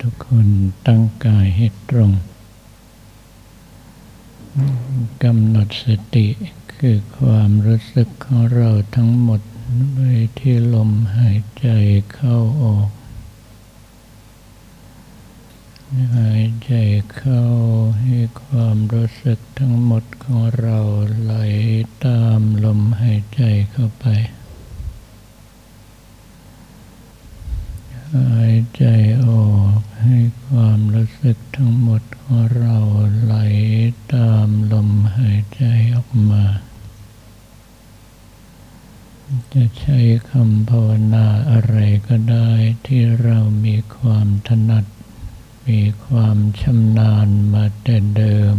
ทุกคนตั้งกายให้ตรงกำหนดสติคือความรู้สึกของเราทั้งหมดไว้ที่ลมหายใจเข้าออก หายใจเข้าให้ความรู้สึกทั้งหมดของเราไหลตามลมหายใจเข้าไป หายใจออกให้ความรู้สึกทั้งหมดของเราไหลตามลมหายใจออกมา จะใช้คำภาวนาอะไรก็ได้ที่เรามีความถนัด มีความชำนาญมาแต่เดิม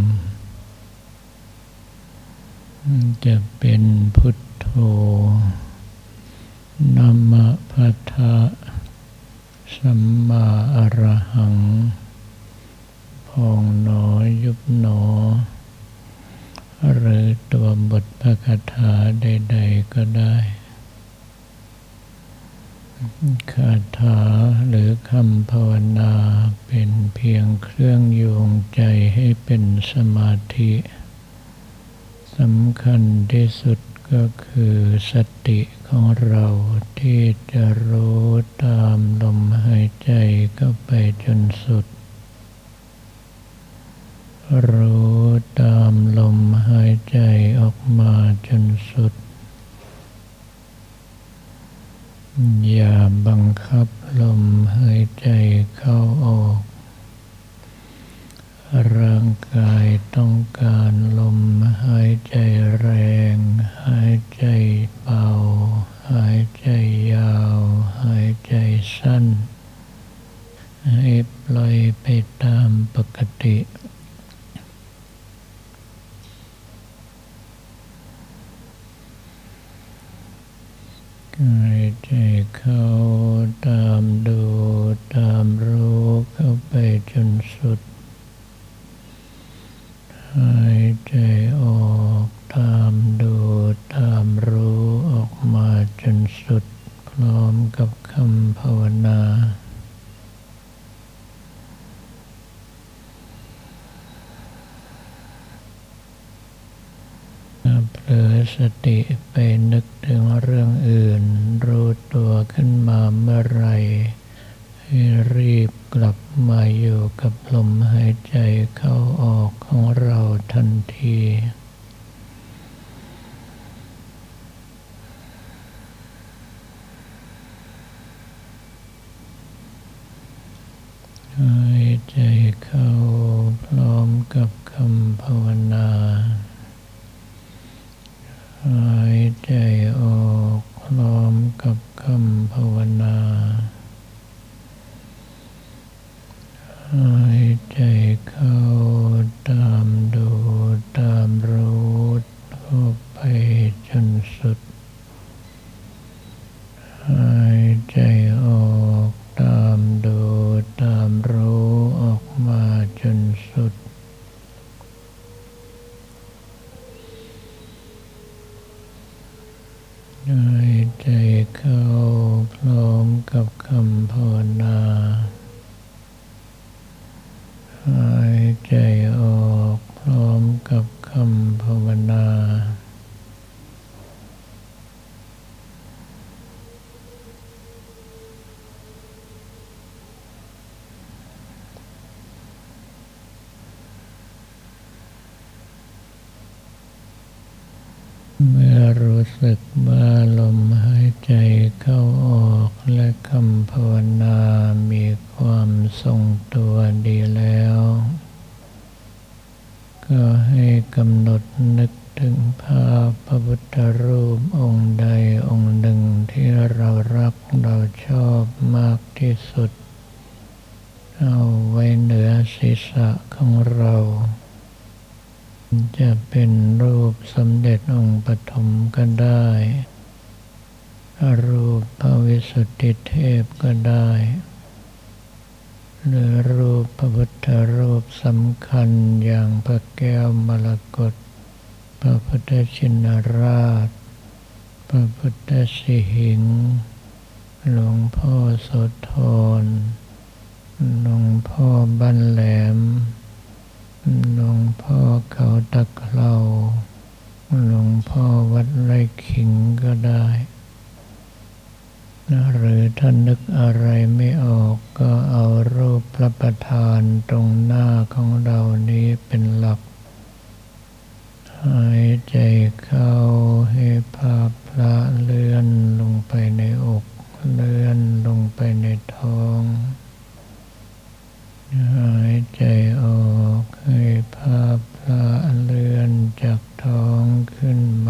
จะเป็นพุทโธนัมพัทธะ สัมมาอรหัง พองหนอยุบหนอ หรือตัวบทพระคาถาใด ๆ ก็ได้ คาถาหรือคำภาวนาเป็นเพียงเครื่องโยงใจให้เป็นสมาธิสำคัญที่สุดก็คือสติ ของเราที่จะรู้ตามลมหายใจเข้าไปจนสุด รู้ตามลมหายใจออกมาจนสุด อย่าบังคับลมหายใจเข้าออก ร่างกายต้องการลมหายใจแร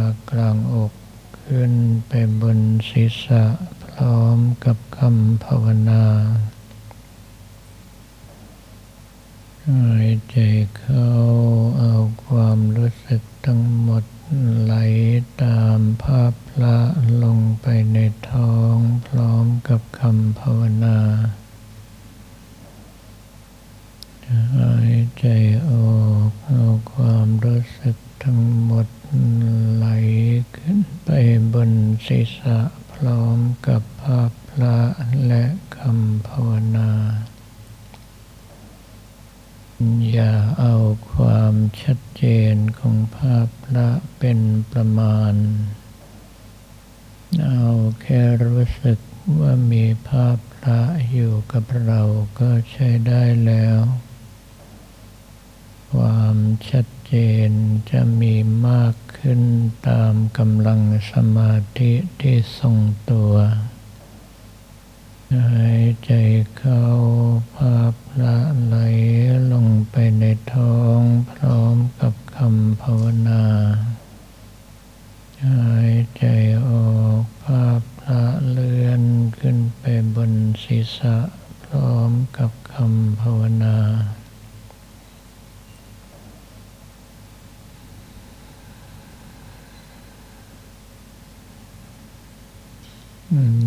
ากลางอกขึ้นไปบนศีรษะพร้อมกับคำภาวนาหายใจเข้าเอาความรู้สึกทั้งหมดไหลตามภาพพระลงไปในท้องพร้อมกับคำภาวนาหายใจออกเอาความรู้สึกทั้งหมด ไหลขึ้นไปบนศีรษะพร้อมกับภาพพระและคำภาวนา อย่าเอาความชัดเจนของภาพพระเป็นประมาณ เอาแค่รู้สึกว่ามีภาพพระอยู่กับเราก็ใช้ได้แล้ว ความชัด เจนจะมีมากขึ้นตามกำลังสมาธิที่ทรงตัวหายใจเข้าภาพละไหลลงไปในท้องพร้อมกับคำภาวนาหายใจออกภาพละเลื่อนขึ้นไปบนศีรษะพร้อมกับคำภาวนา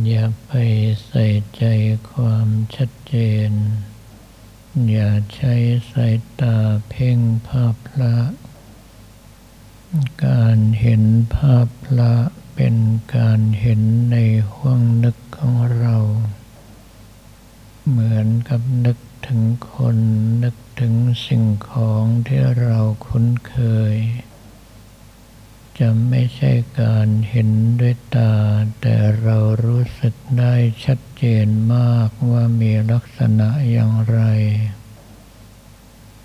อย่าไปใส่ใจความชัดเจน อย่าใช้สายตาเพ่งภาพละ การเห็นภาพละเป็นการเห็นในห้วงนึกของเรา เหมือนกับนึกถึงคนนึกถึงสิ่งของที่เราคุ้นเคย จะไม่ใช่การเห็นด้วยตา แต่เรารู้สึกได้ชัดเจนมากว่ามีลักษณะอย่างไร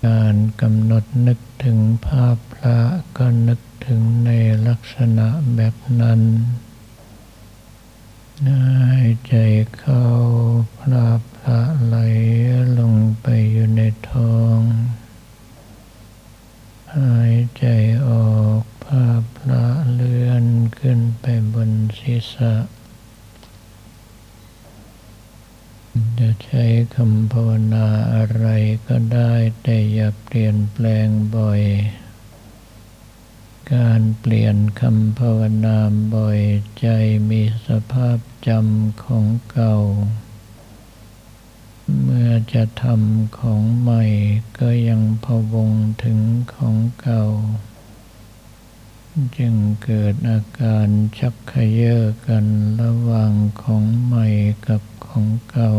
การกำหนดนึกถึงภาพพระก็นึกถึงในลักษณะแบบนั้นหายใจเข้าพระพระไหลลงไปอยู่ในท้อง หายใจออกภาพพระเลื่อนขึ้นไปบนศีรษะ จะใช้คำภาวนาอะไรก็ได้แต่อย่าเปลี่ยนแปลงบ่อย การเปลี่ยนคำภาวนาบ่อยใจมีสภาพจำของเก่า เมื่อจะทำของใหม่ก็ยังพะวงถึงของเก่า จึงเกิดอาการชักขยเยอกันระหว่างของใหม่กับของเก่า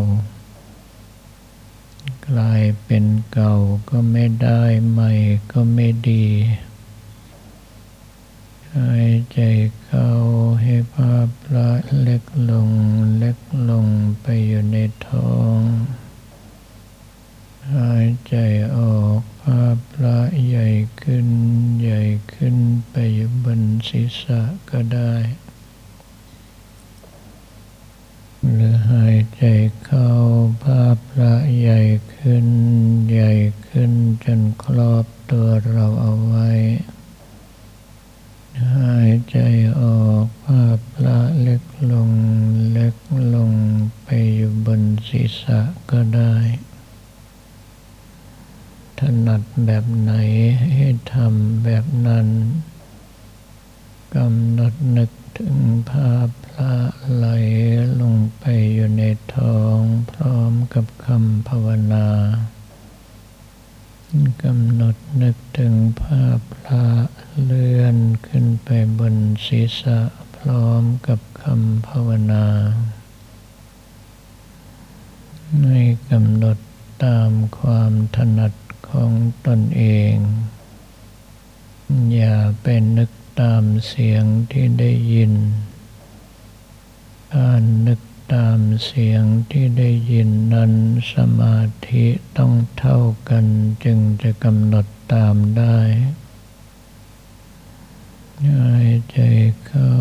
กลายเป็นเก่าก็ไม่ได้ใหม่ก็ไม่ดี หายใจเข้าให้ภาพละเล็กลงเล็กลงไปอยู่ในท้อง หายใจออกภาพพระใหญ่ขึ้น ใหญ่ขึ้นไปอยู่บนศีรษะก็ได้ หรือหายใจเข้าภาพพระใหญ่ขึ้น ใหญ่ขึ้นจนครอบตัวเราเอาไว้ หายใจออกภาพพระเล็กลงเล็กลงไปอยู่บนศีรษะก็ได้ ถนัดแบบไหนให้ทำแบบนั้นกำหนดนึกถึงภาพพระไหลลงไปอยู่ในท้องพร้อมกับคำภาวนา กำหนดนึกถึงภาพพระเลื่อนขึ้นไปบนศีรษะพร้อมกับคำภาวนาในกำหนดตามความถนัดของตนเอง อย่าเป็นนึกตามเสียงที่ได้ยิน การนึก ตามเสียงที่ได้ยินนั้นสมาธิต้องเท่ากันจึงจะกำหนดตามได้หายใจเข้า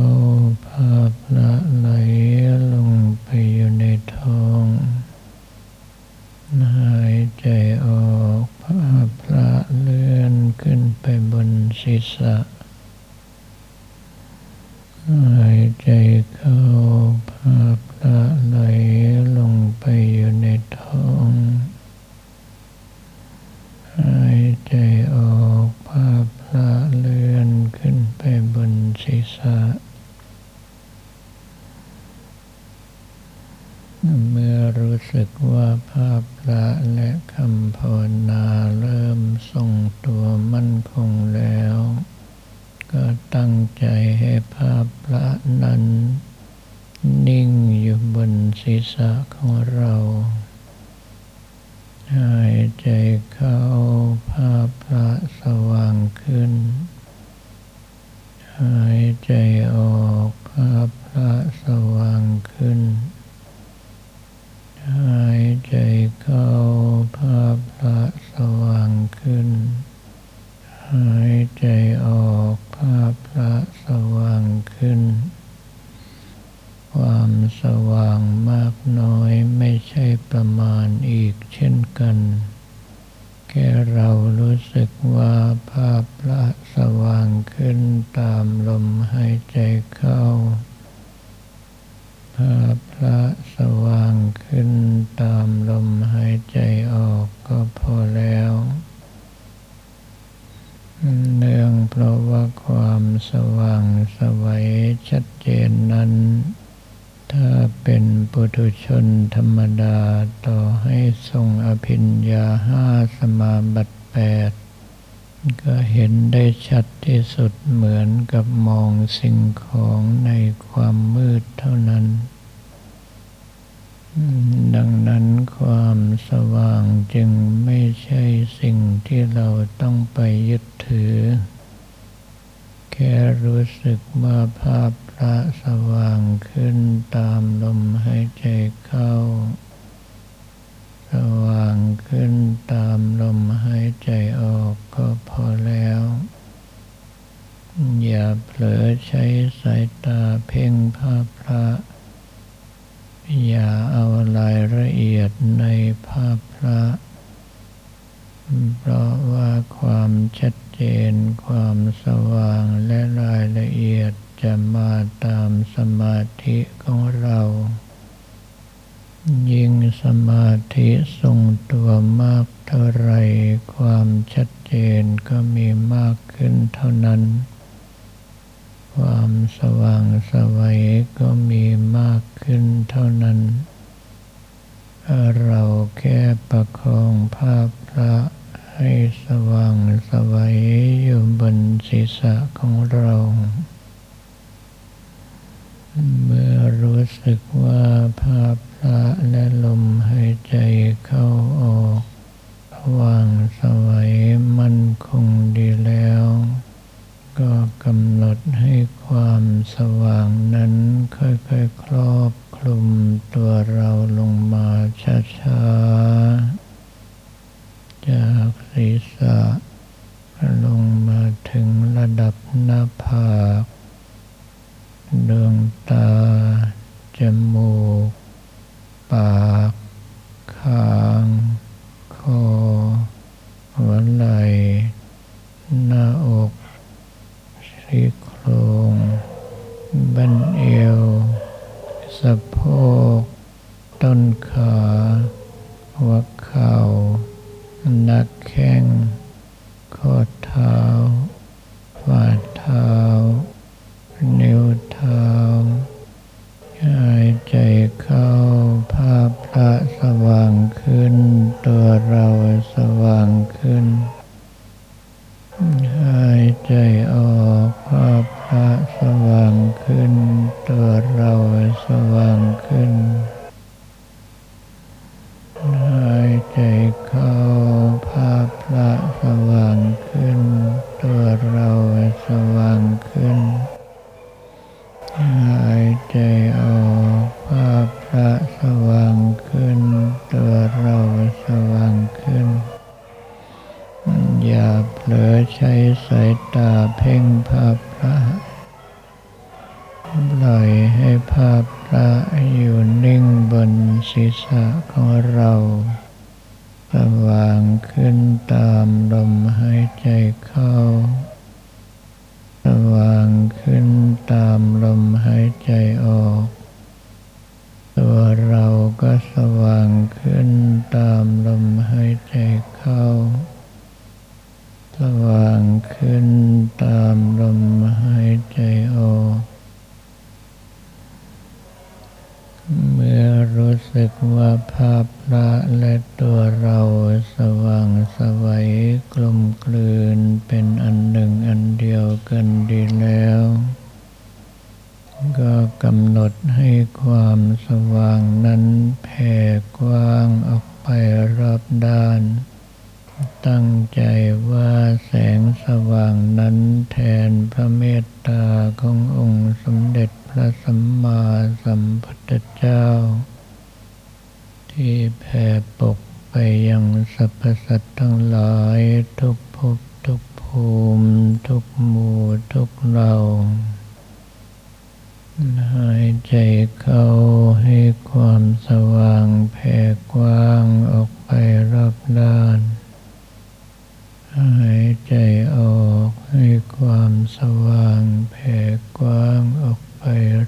ภาพละไหลลงไปอยู่ในท้องหายใจออกภาพละเลื่อนขึ้นไปบนศีรษะหายใจเข้าภาพ ละไหลลงไปอยู่ในท้องหายใจออกภาพละเลือนขึ้นไปบนศีรษะ เมื่อรู้สึกว่าภาพละและคำภาวนาเริ่มทรงตัวมั่นคงแล้ว ก็ตั้งใจให้ภาพพระนั้น นิ่งอยู่บนศีรษะของเรา หายใจเข้าภาพพระสว่างขึ้น หายใจออกภาพพระสว่างขึ้น หายใจเข้าภาพพระสว่างขึ้น หายใจออกภาพพระสว่างขึ้น ความสว่างมากน้อยไม่ใช่ประมาณอีกเช่นกัน แค่เรารู้สึกว่าภาพพระสว่างขึ้นตามลมหายใจเข้า ภาพพระสว่างขึ้นตามลมหายใจออกก็พอแล้วเนื่องเพราะว่าความสว่างสวัยชัดเจนนั้น ถ้าเป็นปุถุชนธรรมดาต่อให้ทรงอภิญญาห้าสมาบัติแปดก็เห็นได้ชัดที่สุดเหมือนกับมองสิ่งของในความมืดเท่านั้นดังนั้นความสว่างจึงไม่ใช่สิ่งที่เราต้องไปยึดถือ แค่รู้สึกว่าภาพพระสว่างขึ้นตามลมหายใจเข้า สว่างขึ้นตามลมหายใจออกก็พอแล้ว อย่าเผลอใช้สายตาเพ่งภาพพระอย่าเอารายละเอียดในภาพพระ เพราะว่าความชัดเจนความสว่างและรายละเอียด จะมาตามสมาธิของเรา ยิ่งสมาธิทรงตัวมากเท่าไรความชัดเจนก็มีมากขึ้นเท่านั้น ความสว่างสวัยก็มีมากขึ้นเท่านั้นเราแค่ประคองภาพพระให้สว่างสวัยอยู่บนศีรษะของเรา เมื่อรู้สึกว่าภาพพระและลมหายใจเข้าออกว่างสวัยมั่นคงดีแล้ว ก็กำหนดให้ความสว่างนั้นค่อยๆครอบคลุมตัวเราลงมาช้าๆ จากศีรษะลงมาถึงระดับหน้าผาก ดวงตา จมูก ปาก คางคอหัวไหล่หน้าอกซี่โครงบันเอว สะโพก ต้นขา หัวเข่านักแข้ง ข้อเท้าฝ่าเท้า นิ้วเท้าหายใจเข้าภาพพระสว่างขึ้น ตัวเราสว่างขึ้น หายใจออกภาพพระสว่างขึ้น ตัวเราสว่างขึ้น หายใจเข้า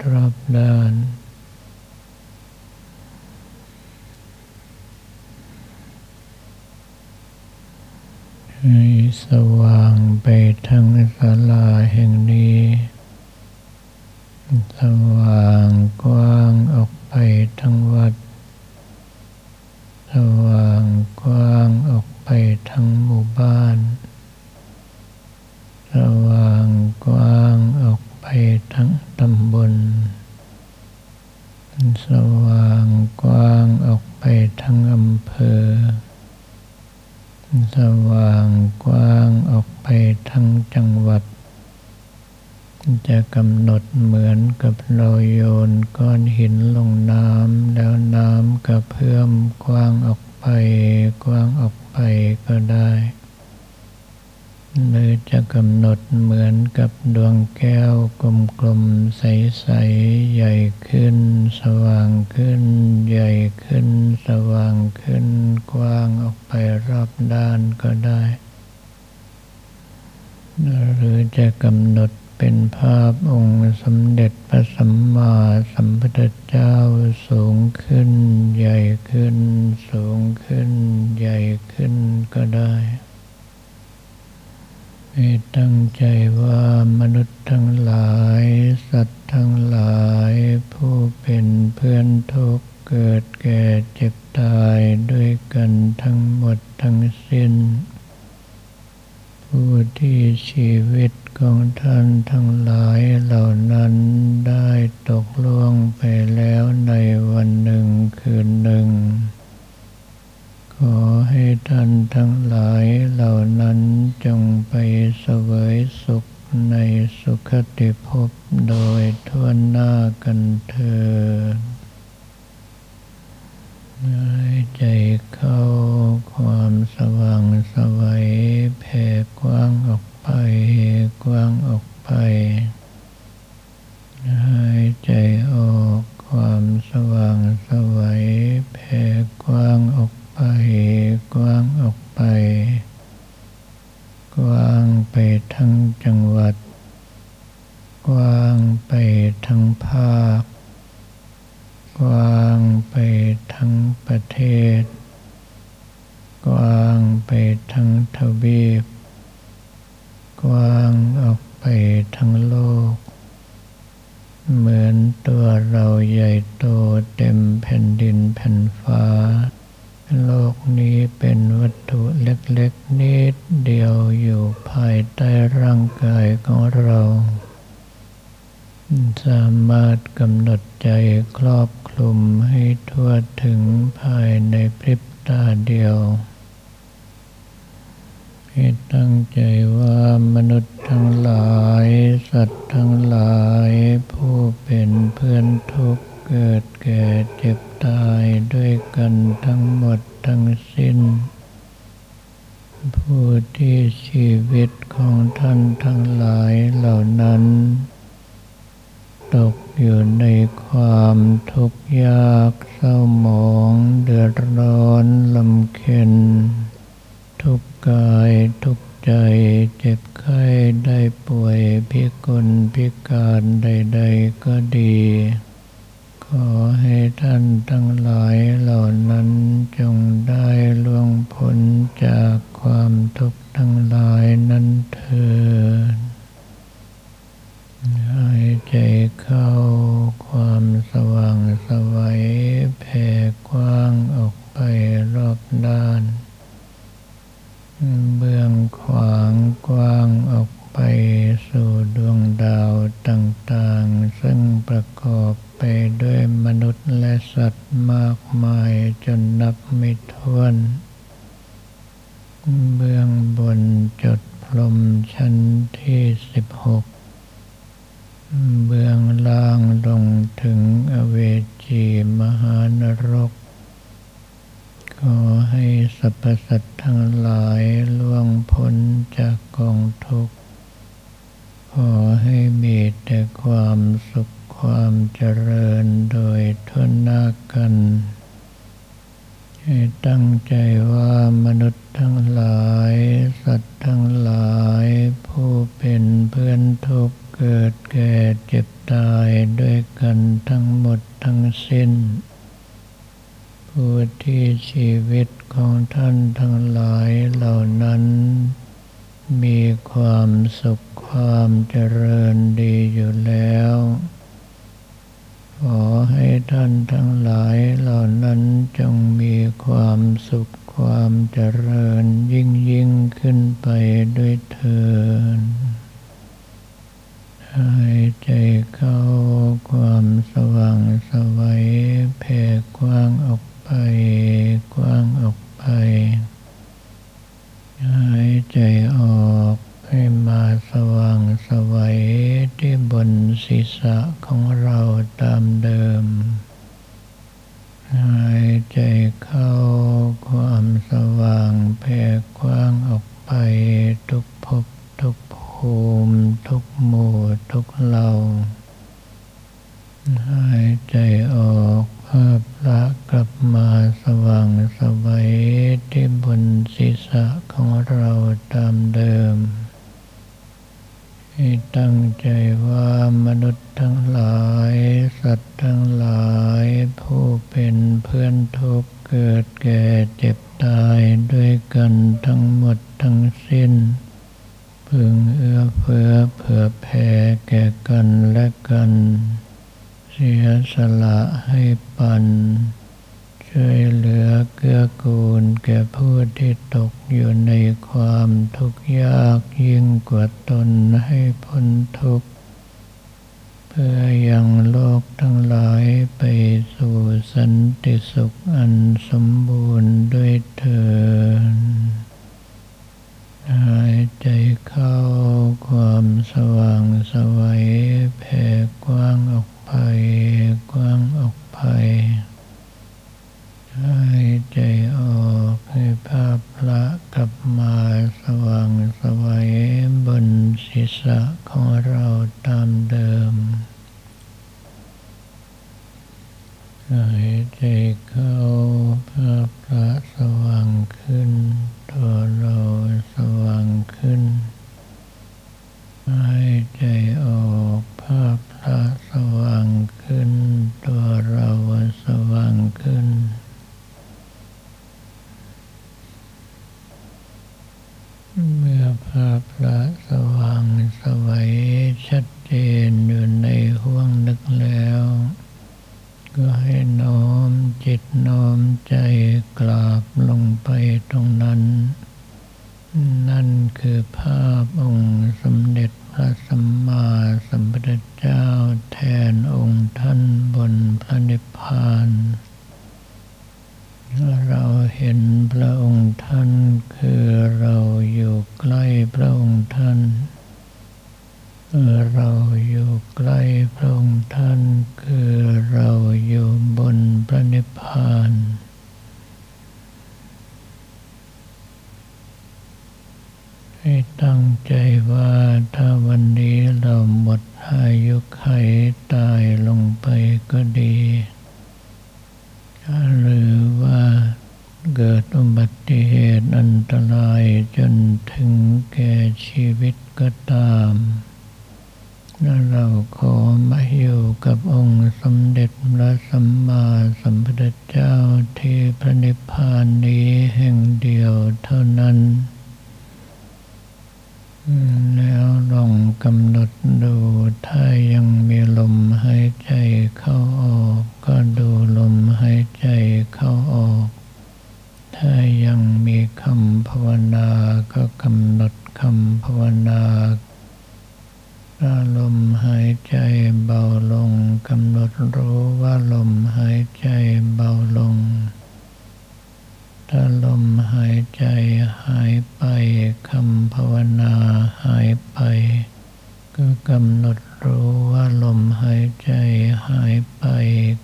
รอบด้านให้สว่างไปทั้งศาลาแห่งนี้ สว่างกว้างออกไปทั้งวัด สว่างกว้างออกไปทั้งหมู่บ้าน สว่างกว้างออก ไปทั้งตำบล สว่างกว้างออกไปทั้งอำเภอ สว่างกว้างออกไปทั้งจังหวัด จะกำหนดเหมือนกับเราโยนก้อนหินลงน้ำแล้วน้ำกระเพื่อมกว้างออกไป กว้างออกไปก็ได้ หรือจะกำหนดเหมือนกับดวงแก้วกลมๆใสๆใหญ่ขึ้น สว่างขึ้น ใหญ่ขึ้น สว่างขึ้น กว้างออกไปรอบด้านก็ได้ หรือจะกำหนดเป็นภาพองค์สมเด็จพระสัมมาสัมพุทธเจ้าสูงขึ้น ใหญ่ขึ้น สูงขึ้น ใหญ่ขึ้นก็ได้ ให้ตั้งใจว่ามนุษย์ทั้งหลาย สัตว์ทั้งหลาย ผู้เป็นเพื่อนทุกเกิดแก่เจ็บตายด้วยกันทั้งหมดทั้งสิ้น ผู้ที่ชีวิตของท่านทั้งหลายเหล่านั้นได้ตกล่วงไปแล้วในวันหนึ่งคืนหนึ่ง ขอให้ท่านทั้งหลายเหล่านั้นจงไปเสวยสุขในสุขติภพโดยทั่วหน้ากันเถิดหายใจเข้าความสว่างสวัยแผ่กว้างออกไป กว้างออกไปหายใจออกความสว่างสวัยแผ่กว้างออก ไปกว้างออกไป กว้างไปทั้งจังหวัด กว้างไปทั้งภาค กว้างไปทั้งประเทศ กว้างไปทั้งทวีป กว้างออกไปทั้งโลก เหมือนตัวเราใหญ่โตเต็มแผ่นดินแผ่นฟ้า โลกนี้เป็นวัตถุเล็กๆนิดเดียวอยู่ภายใต้ร่างกายของเรา สามารถกำหนดใจครอบคลุมให้ทั่วถึงภายในพริบตาเดียวให้ตั้งใจว่ามนุษย์ทั้งหลาย สัตว์ทั้งหลาย ผู้เป็นเพื่อนทุก เกิดแก่เจ็บตายด้วยกันทั้งหมดทั้งสิ้น ผู้ที่ชีวิตของท่านทั้งหลายเหล่านั้น ตกอยู่ในความทุกข์ยากเศร้าหมองเดือดร้อนลำเค็ญทุกกายทุกใจเจ็บไข้ได้ป่วยพิกลพิการใด ๆ ก็ดี ขอให้ท่านทั้งหลายเหล่านั้นจงได้ล่วงพ้นจากความทุกข์ทั้งหลายนั้นเถิด 对系。呃 หายไปคำภาวนาหายไป ก็กำหนดรู้ว่าลมหายใจหายไป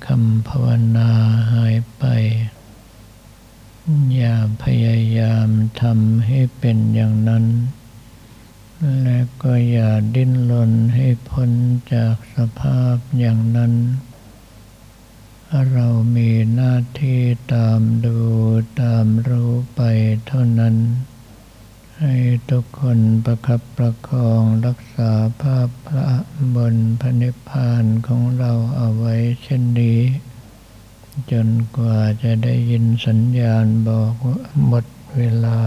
คำภาวนาหายไป อย่าพยายามทำให้เป็นอย่างนั้น และก็อย่าดิ้นรนให้พ้นจากสภาพอย่างนั้น เรามีหน้าที่ตามดูตามรู้ไปเท่านั้น ให้ทุกคนประคับประคองรักษาภาพพระบนพระนิพพานของเราเอาไว้เช่นนี้ จนกว่าจะได้ยินสัญญาณบอกหมดเวลา